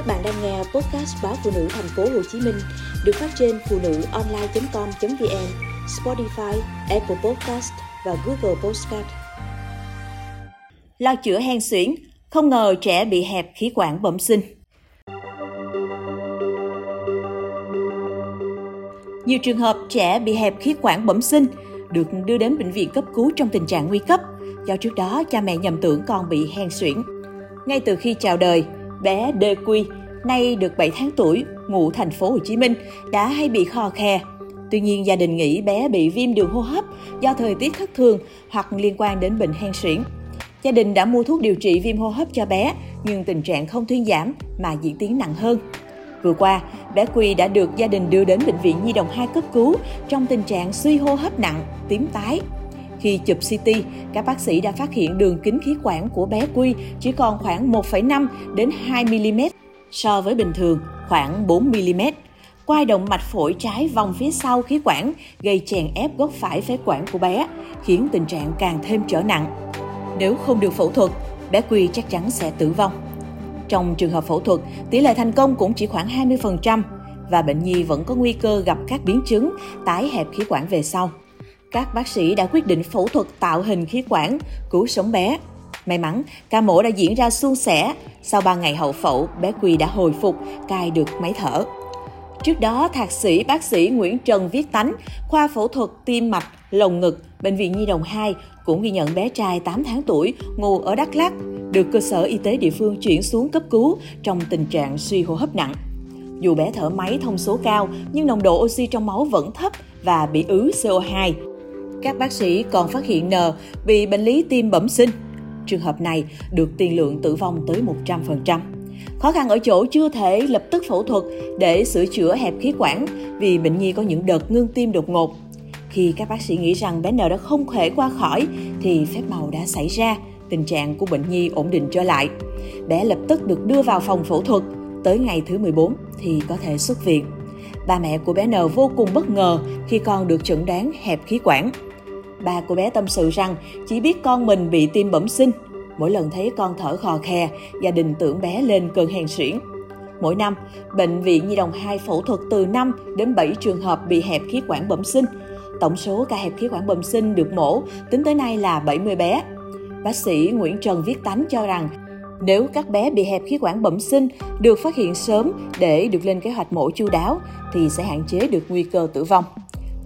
Các bạn đang nghe podcast báo phụ nữ thành phố Hồ Chí Minh được phát trên phụ nữ online.com.vn, Spotify, Apple Podcast và Google Podcast. Lo chữa hen suyễn, không ngờ trẻ bị hẹp khí quản bẩm sinh. Nhiều trường hợp trẻ bị hẹp khí quản bẩm sinh được đưa đến bệnh viện cấp cứu trong tình trạng nguy cấp do trước đó cha mẹ nhầm tưởng con bị hen suyễn. Ngay từ khi chào đời, bé Đê Quy, nay được 7 tháng tuổi, ngụ thành phố Hồ Chí Minh, đã hay bị kho khe. Tuy nhiên, gia đình nghĩ bé bị viêm đường hô hấp do thời tiết thất thường hoặc liên quan đến bệnh hen suyễn. Gia đình đã mua thuốc điều trị viêm hô hấp cho bé, nhưng tình trạng không thuyên giảm mà diễn tiến nặng hơn. Vừa qua, bé Quy đã được gia đình đưa đến Bệnh viện Nhi đồng 2 cấp cứu trong tình trạng suy hô hấp nặng, tím tái, khi chụp CT, các bác sĩ đã phát hiện đường kính khí quản của bé Quy chỉ còn khoảng 1,5 đến 2 mm so với bình thường khoảng 4 mm. Quai động mạch phổi trái vòng phía sau khí quản gây chèn ép gốc phải phế quản của bé, khiến tình trạng càng thêm trở nặng. Nếu không được phẫu thuật, bé Quy chắc chắn sẽ tử vong. Trong trường hợp phẫu thuật, tỷ lệ thành công cũng chỉ khoảng 20% và bệnh nhi vẫn có nguy cơ gặp các biến chứng tái hẹp khí quản về sau các bác sĩ đã quyết định phẫu thuật tạo hình khí quản, cứu sống bé. May mắn, ca mổ đã diễn ra suôn sẻ. Sau 3 ngày hậu phẫu, bé Quy đã hồi phục, cai được máy thở. Trước đó, thạc sĩ bác sĩ Nguyễn Trần Viết Tánh, khoa phẫu thuật tim mạch, lồng ngực, Bệnh viện Nhi đồng 2 cũng ghi nhận bé trai 8 tháng tuổi ngủ ở Đắk Lắk, được cơ sở y tế địa phương chuyển xuống cấp cứu trong tình trạng suy hô hấp nặng. Dù bé thở máy thông số cao nhưng nồng độ oxy trong máu vẫn thấp và bị ứ CO2. Các bác sĩ còn phát hiện N bị bệnh lý tim bẩm sinh. Trường hợp này được tiền lượng tử vong tới 100%. Khó khăn ở chỗ chưa thể lập tức phẫu thuật để sửa chữa hẹp khí quản vì bệnh nhi có những đợt ngưng tim đột ngột. Khi các bác sĩ nghĩ rằng bé N đã không thể qua khỏi thì phép màu đã xảy ra, tình trạng của bệnh nhi ổn định trở lại. Bé lập tức được đưa vào phòng phẫu thuật, tới ngày thứ 14 thì có thể xuất viện. Ba mẹ của bé N vô cùng bất ngờ khi con được chẩn đoán hẹp khí quản. Ba cô bé tâm sự rằng chỉ biết con mình bị tim bẩm sinh. Mỗi lần thấy con thở khò khè, gia đình tưởng bé lên cơn hèn suyễn. Mỗi năm, Bệnh viện Nhi đồng 2 phẫu thuật từ 5 đến 7 trường hợp bị hẹp khí quản bẩm sinh. Tổng số ca hẹp khí quản bẩm sinh được mổ tính tới nay là 70 bé. Bác sĩ Nguyễn Trần Viết Tánh cho rằng nếu các bé bị hẹp khí quản bẩm sinh được phát hiện sớm để được lên kế hoạch mổ chu đáo thì sẽ hạn chế được nguy cơ tử vong.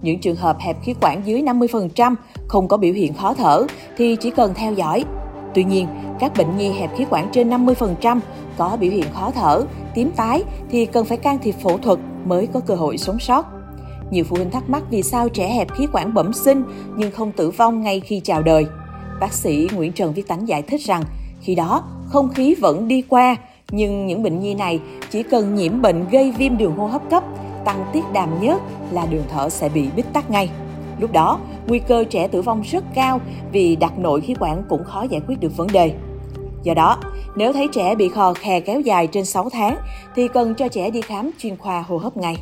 Những trường hợp hẹp khí quản dưới 50% không có biểu hiện khó thở thì chỉ cần theo dõi. Tuy nhiên, các bệnh nhi hẹp khí quản trên 50% có biểu hiện khó thở, tím tái thì cần phải can thiệp phẫu thuật mới có cơ hội sống sót. Nhiều phụ huynh thắc mắc vì sao trẻ hẹp khí quản bẩm sinh nhưng không tử vong ngay khi chào đời. Bác sĩ Nguyễn Trần Viết Tánh giải thích rằng khi đó không khí vẫn đi qua nhưng những bệnh nhi này chỉ cần nhiễm bệnh gây viêm đường hô hấp cấp tăng tiết đàm nhớt là đường thở sẽ bị bít tắc ngay. Lúc đó, nguy cơ trẻ tử vong rất cao vì đặt nội khí quản cũng khó giải quyết được vấn đề. Do đó, nếu thấy trẻ bị khò khè kéo dài trên 6 tháng thì cần cho trẻ đi khám chuyên khoa hô hấp ngay.